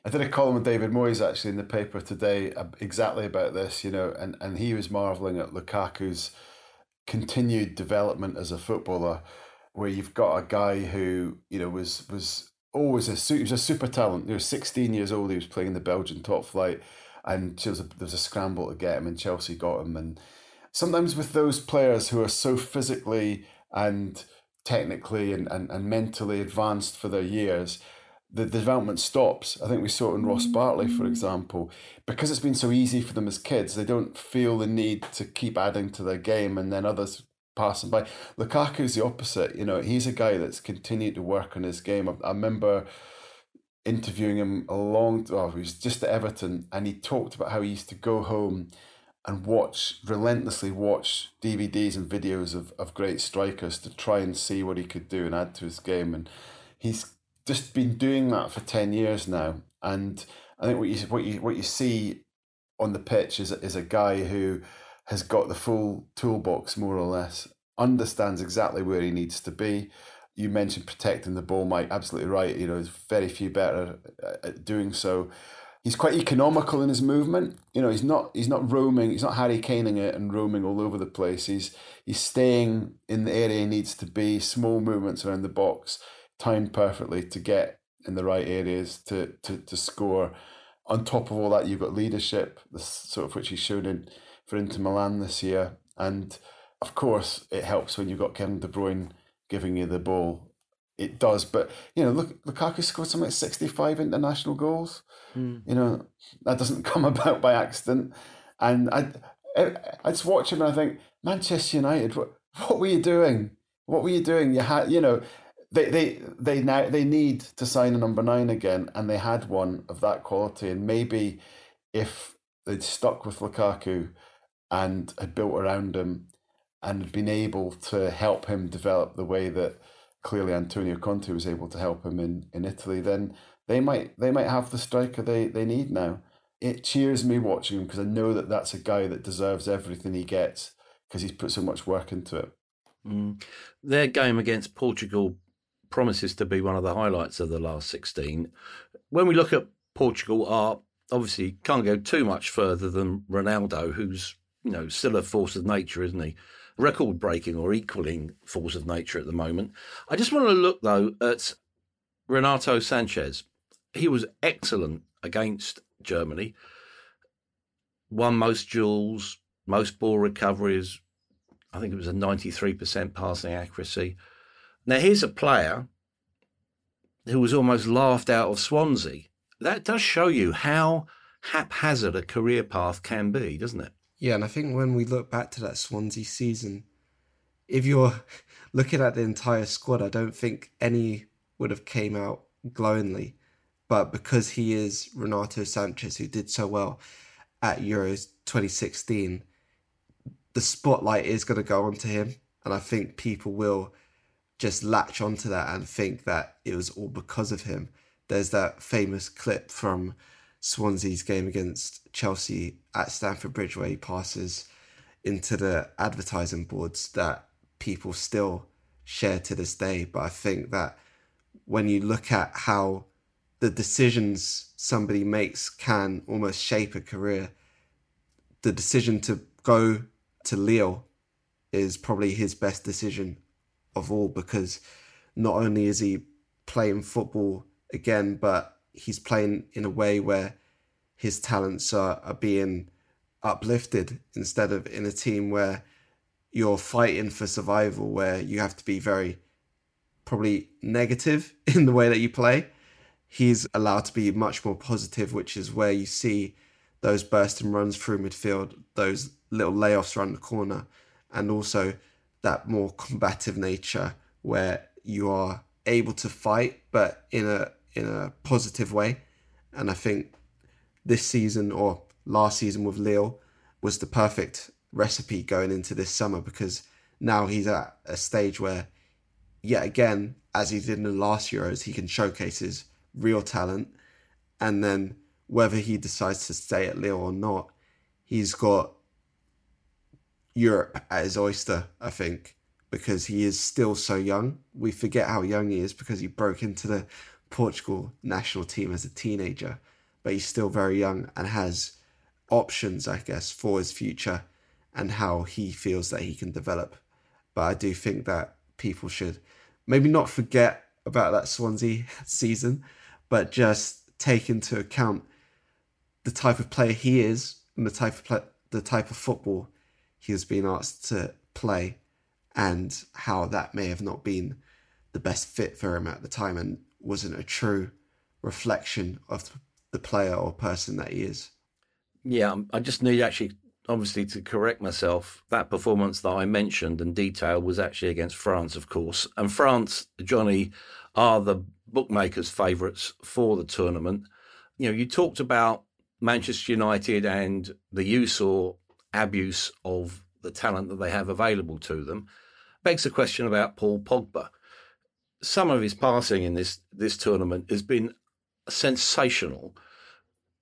I did a column with David Moyes actually in the paper today exactly about this, you know, and, and he was marvelling at Lukaku's continued development as a footballer, where you've got a guy who, you know, was was always a he was a super talent. He was 16 years old, he was playing in the Belgian top flight, and there was a, there was a scramble to get him, and Chelsea got him. And sometimes with those players who are so physically and technically and, and, and mentally advanced for their years, the, development stops. I think we saw it in Ross mm-hmm. Barkley, for example, because it's been so easy for them as kids. They don't feel the need to keep adding to their game, and then others passing them by. Lukaku's the opposite. You know, he's a guy that's continued to work on his game. I, I remember interviewing him a long. Oh, he was just at Everton, and he talked about how he used to go home and watch relentlessly watch DVDs and videos of, of great strikers to try and see what he could do and add to his game. And he's just been doing that for ten years now, and I think what you what you what you see on the pitch is is a guy who has got the full toolbox more or less, understands exactly where he needs to be. You mentioned protecting the ball, Mike. Absolutely right. You know, there's very few better at doing so. He's quite economical in his movement. You know, he's not he's not roaming. He's not Harry Kaneing it and roaming all over the place. He's he's staying in the area he needs to be. Small movements around the box timed perfectly to get in the right areas to, to, to score. On top of all that, you've got leadership, the sort of which he's shown in for Inter Milan this year. And of course, it helps when you've got Kevin De Bruyne giving you the ball. It does, but you know, look, Lukaku scored something like sixty-five international goals. Mm. You know, that doesn't come about by accident. And I, I, I just watch him and I think, Manchester United, what, what were you doing? What were you doing? You had, you know, they they they now they need to sign a number nine again, and they had one of that quality. And maybe if they'd stuck with Lukaku and had built around him and been able to help him develop the way that clearly Antonio Conte was able to help him in, in Italy, then they might they might have the striker they, they need now. It cheers me watching him because I know that that's a guy that deserves everything he gets because he's put so much work into it. Mm. Their game against Portugal promises to be one of the highlights of the last 16. When we look at Portugal, are obviously can't go too much further than Ronaldo, who's you know still a force of nature, isn't he? Record breaking or equaling force of nature at the moment. I just want to look though at Renato Sanches. He was excellent against Germany. Won most duels, most ball recoveries. I think it was a 93% passing accuracy. Now, here's a player who was almost laughed out of Swansea. That does show you how haphazard a career path can be, doesn't it? Yeah, and I think when we look back to that Swansea season, if you're looking at the entire squad, I don't think any would have came out glowingly. But because he is Renato Sanches, who did so well at Euros 2016, the spotlight is going to go onto him. And I think people will just latch onto that and think that it was all because of him. There's that famous clip from Swansea's game against Chelsea at Stamford Bridge where he passes into the advertising boards that people still share to this day. But I think that when you look at how the decisions somebody makes can almost shape a career, the decision to go to Lille is probably his best decision of all because not only is he playing football again, but he's playing in a way where his talents are, are being uplifted instead of in a team where you're fighting for survival, where you have to be very probably negative in the way that you play. He's allowed to be much more positive, which is where you see those bursting runs through midfield, those little layoffs around the corner, and also that more combative nature where you are able to fight, but in a in a positive way. And I think this season or last season with Lille was the perfect recipe going into this summer because now he's at a stage where, yet again, as he did in the last Euros, he can showcase his real talent. And then whether he decides to stay at Lille or not, he's got Europe at his oyster, I think, because he is still so young. We forget how young he is because he broke into the Portugal national team as a teenager, but he's still very young and has options, I guess, for his future and how he feels that he can develop. But I do think that people should maybe not forget about that Swansea season, but just take into account the type of player he is and the type of play, the type of football he has been asked to play and how that may have not been the best fit for him at the time and wasn't a true reflection of the player or person that he is. Yeah, um, I just need actually, obviously, to correct myself. That performance that I mentioned and detailed was actually against France, of course. And France, Johnny, are the bookmakers' favourites for the tournament. You know, you talked about Manchester United and the use or abuse of the talent that they have available to them. Begs the question about Paul Pogba. Some of his passing in this this tournament has been sensational.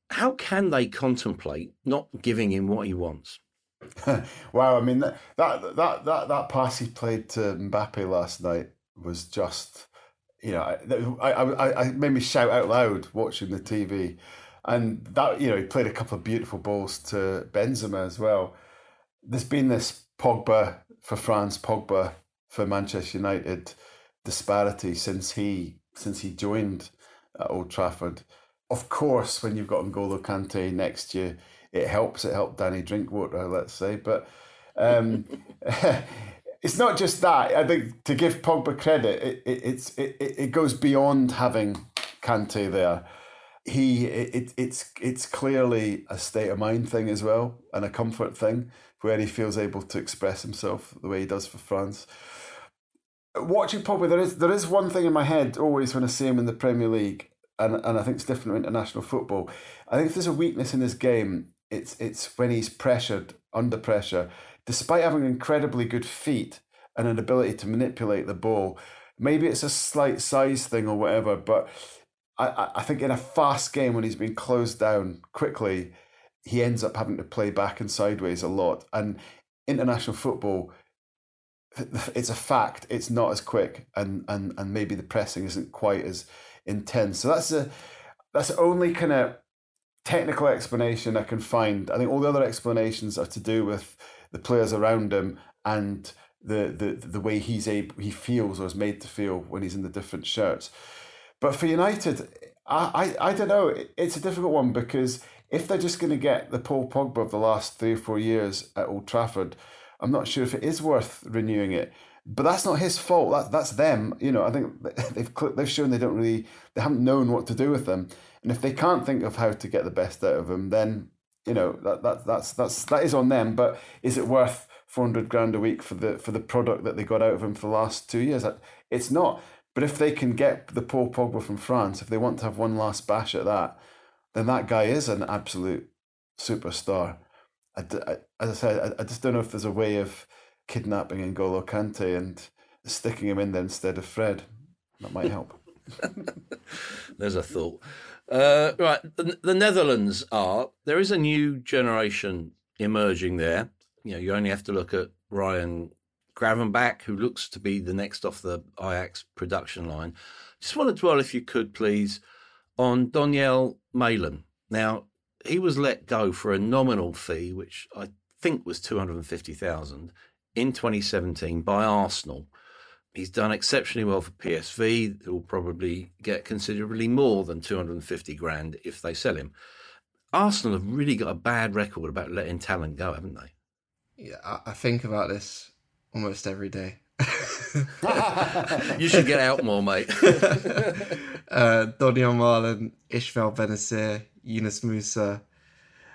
How can they contemplate not giving him what he wants? wow, I mean that, that that that that pass he played to Mbappe last night was just, you know, I, I, I made me shout out loud watching the TV, and that you know he played a couple of beautiful balls to Benzema as well. There's been this Pogba for France, Pogba for Manchester United disparity since he since he joined at Old Trafford. Of course, when you've got N'Golo Kante next year, it helps. It helped Danny Drinkwater, let's say, but um, it's not just that. I think to give Pogba credit, it, it it's it, it goes beyond having Kante there. He it, it's it's clearly a state of mind thing as well and a comfort thing where he feels able to express himself the way he does for France watching Pogba, there is there is one thing in my head always when I see him in the Premier League, and and I think it's different in international football. I think if there's a weakness in his game, it's it's when he's pressured under pressure, despite having incredibly good feet and an ability to manipulate the ball. Maybe it's a slight size thing or whatever, but I, I think in a fast game when he's been closed down quickly, he ends up having to play back and sideways a lot. And international football, it's a fact it's not as quick and and and maybe the pressing isn't quite as intense. So that's a that's the only kind of technical explanation i can find. I think all the other explanations are to do with the players around him and the the the way he's able he feels or is made to feel when he's in the different shirts but for united i i, I don't know it's a difficult one because if they're just going to get the paul pogba of the last three or four years at old trafford I'm not sure if it is worth renewing it. But that's not his fault. That, that's them. You know, I think they've they've shown they don't really they haven't known what to do with them. And if they can't think of how to get the best out of them, then you know that, that that's that's that is on them. But is it worth four hundred grand a week for the for the product that they got out of him for the last two years? It's not. But if they can get the Paul Pogba from France, if they want to have one last bash at that, then that guy is an absolute superstar. I, I, as I said, I, I just don't know if there's a way of kidnapping N'Golo Kante and sticking him in there instead of Fred. That might help. There's a thought. Uh, right, the, the, Netherlands are there is a new generation emerging there. You know, you only have to look at Ryan Gravenberch, who looks to be the next off the Ajax production line. Just want to dwell, if you could, please, on Donyell Malen. Now, he was let go for a nominal fee, which I think was 250,000 in 2017 by Arsenal. He's done exceptionally well for PSV. He'll probably get considerably more than 250 grand if they sell him. Arsenal have really got a bad record about letting talent go, haven't they? Yeah, I think about this almost every day. you should get out more, mate. uh, Donyell Malen, Ismaël Bennacer, Yunus Musah.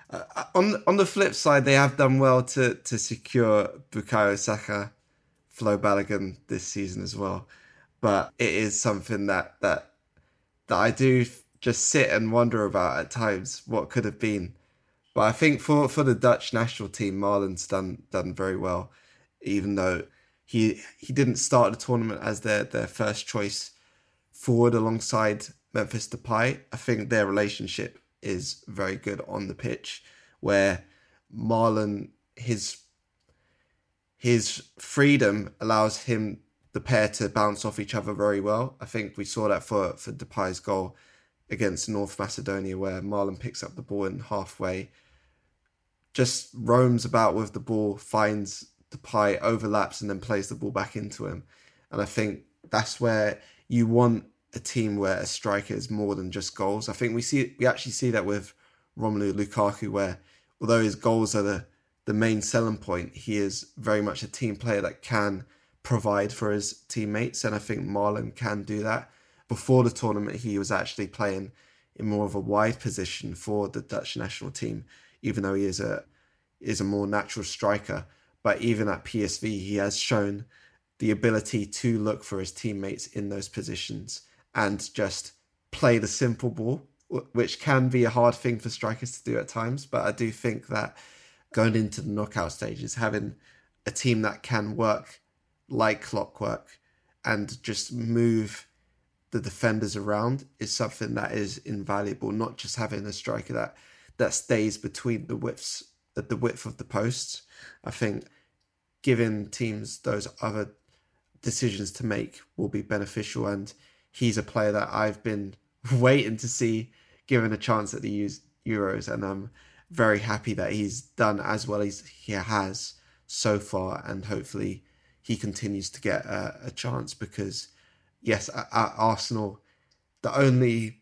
Uh, on on the flip side, they have done well to to secure Bukayo Saka, Flo Balogun this season as well. But it is something that that that I do just sit and wonder about at times what could have been. But I think for, for the Dutch national team, Malen's done done very well, even though he he didn't start the tournament as their, their first choice forward alongside Memphis Depay. I think their relationship is very good on the pitch, where Malen his his freedom allows him the pair to bounce off each other very well. I think we saw that for for Depay's goal against North Macedonia, where Malen picks up the ball and halfway just roams about with the ball, finds Depay, overlaps, and then plays the ball back into him. And I think that's where you want a team where a striker is more than just goals. I think we see we actually see that with Romelu Lukaku, where although his goals are the the main selling point, he is very much a team player that can provide for his teammates, and I think Malen can do that before the tournament, he was actually playing in more of a wide position for the Dutch national team, even though he is a is a more natural striker. But even at PSV, he has shown the ability to look for his teammates in those positions and just play the simple ball, which can be a hard thing for strikers to do at times. But I do think that going into the knockout stages, having a team that can work like clockwork and just move the defenders around is something that is invaluable. Not just having a striker that that stays between the widths the width of the posts. I think giving teams those other decisions to make will be beneficial. And he's a player that I've been waiting to see given a chance at the Euros, and I'm very happy that he's done as well as he has so far, and hopefully he continues to get a, a chance because yes, at, at Arsenal, the only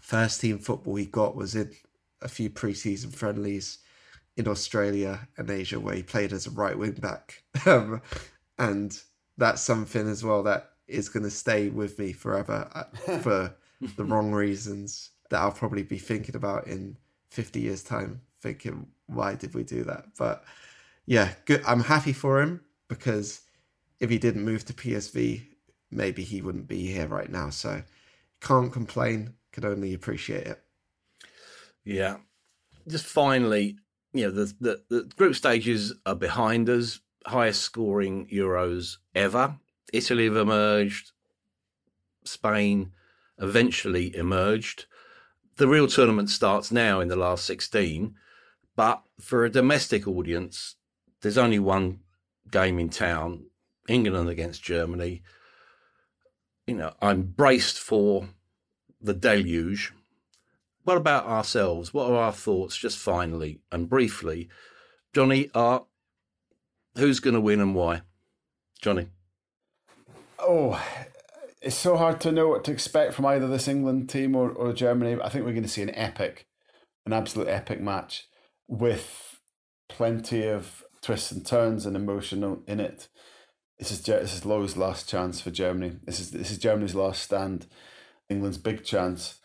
first team football he got was in a few preseason friendlies in Australia and Asia where he played as a right wing back. Um, and that's something as well that is going to stay with me forever uh, for the wrong reasons that I'll probably be thinking about in 50 years' time, thinking, why did we do that? But yeah, good. I'm happy for him because if he didn't move to PSV, maybe he wouldn't be here right now. So can't complain, could only appreciate it. Yeah. Just finally, you know, the, the, the group stages are behind us, highest scoring Euros ever. Italy have emerged, Spain eventually emerged. The real tournament starts now in the last 16, but for a domestic audience, there's only one game in town England against Germany you know, I'm braced for the deluge. What about ourselves? What are our thoughts, just finally and briefly? Johnny, Art, who's going to win and why? Johnny. Oh, it's so hard to know what to expect from either this England team or, or Germany. I think we're going to see an epic, an absolute epic match with plenty of twists and turns and emotion in it. This is this is Löw's last chance for Germany. This is this is Germany's last stand. England's big chance,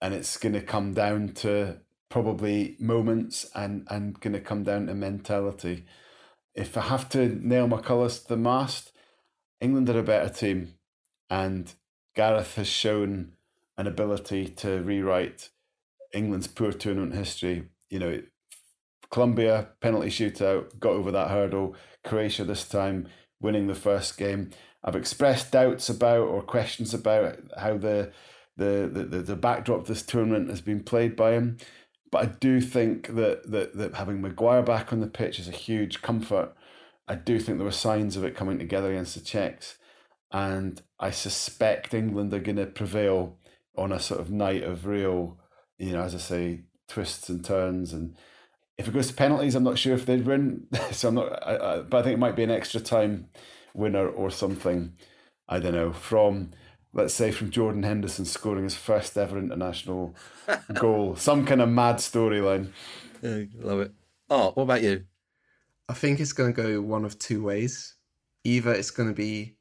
and it's going to come down to probably moments and and going to come down to mentality. If I have to nail my colours to the mast, England are a better team, and Gareth has shown an ability to rewrite England's poor tournament history. You know, Colombia penalty shootout got over that hurdle. Croatia this time winning the first game. I've expressed doubts about or questions about how the the, the, the backdrop of this tournament has been played by him. But I do think that, that, that having Maguire back on the pitch is a huge comfort. I do think there were signs of it coming together against the Czechs. And I suspect England are going to prevail on a sort of night of real, you know, as I say, twists and turns. And if it goes to penalties, I'm not sure if they'd win. so I'm not, I, I, but I think it might be an extra time winner or something. I don't know from let's say from Jordan Henderson scoring his first ever international goal, some kind of mad storyline. Yeah, love it. Oh, what about you? I think it's going to go one of two ways. Either it's going to be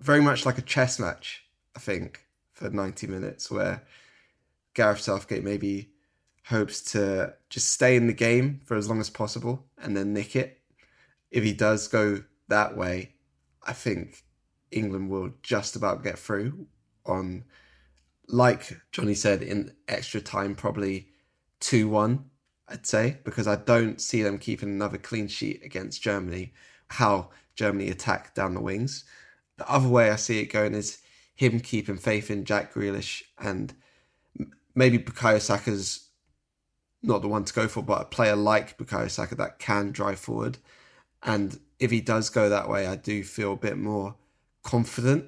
very much like a chess match, I think, for 90 minutes, where Gareth Southgate maybe hopes to just stay in the game for as long as possible and then nick it. If he does go that way, I think England will just about get through on, like Johnny said, in extra time, probably 2 1, I'd say, because I don't see them keeping another clean sheet against Germany, how Germany attack down the wings. The other way I see it going is him keeping faith in Jack Grealish and maybe Bukayo Saka's not the one to go for, but a player like Bukayo Saka that can drive forward. And if he does go that way, I do feel a bit more confident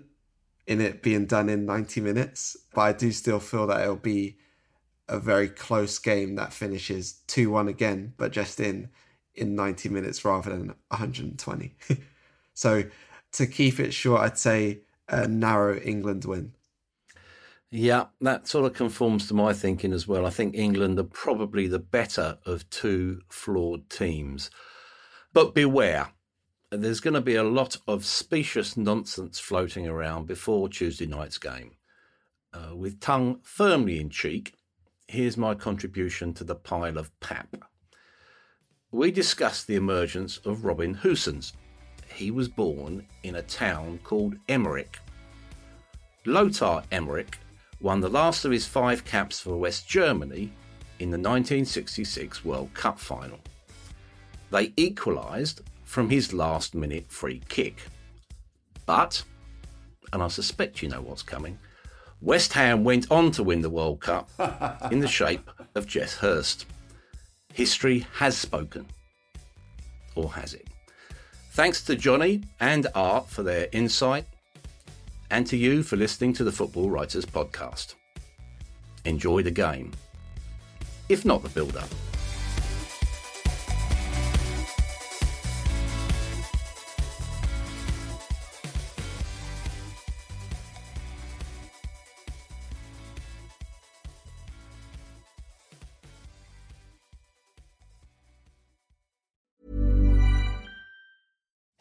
in it being done in 90 minutes. But I do still feel that it'll be a very close game that finishes 2 1 again, but just in in 90 minutes rather than 120. so to keep it short, I'd say a narrow England win. Yeah, that sort of conforms to my thinking as well. I think England are probably the better of two flawed teams. But beware, there's going to be a lot of specious nonsense floating around before Tuesday night's game. Uh, with tongue firmly in cheek, here's my contribution to the pile of pap. We discussed the emergence of Robin Gosens. He was born in a town called Emmerich. Lothar Emmerich won the last of his five caps for West Germany in the 1966 World Cup final. They equalised from his last minute free kick. But, and I suspect you know what's coming, West Ham went on to win the World Cup in the shape of Geoff Hurst. History has spoken. Or has it? Thanks to Johnny and Art for their insight, and to you for listening to the Football Writers Podcast. Enjoy the game, if not the build up.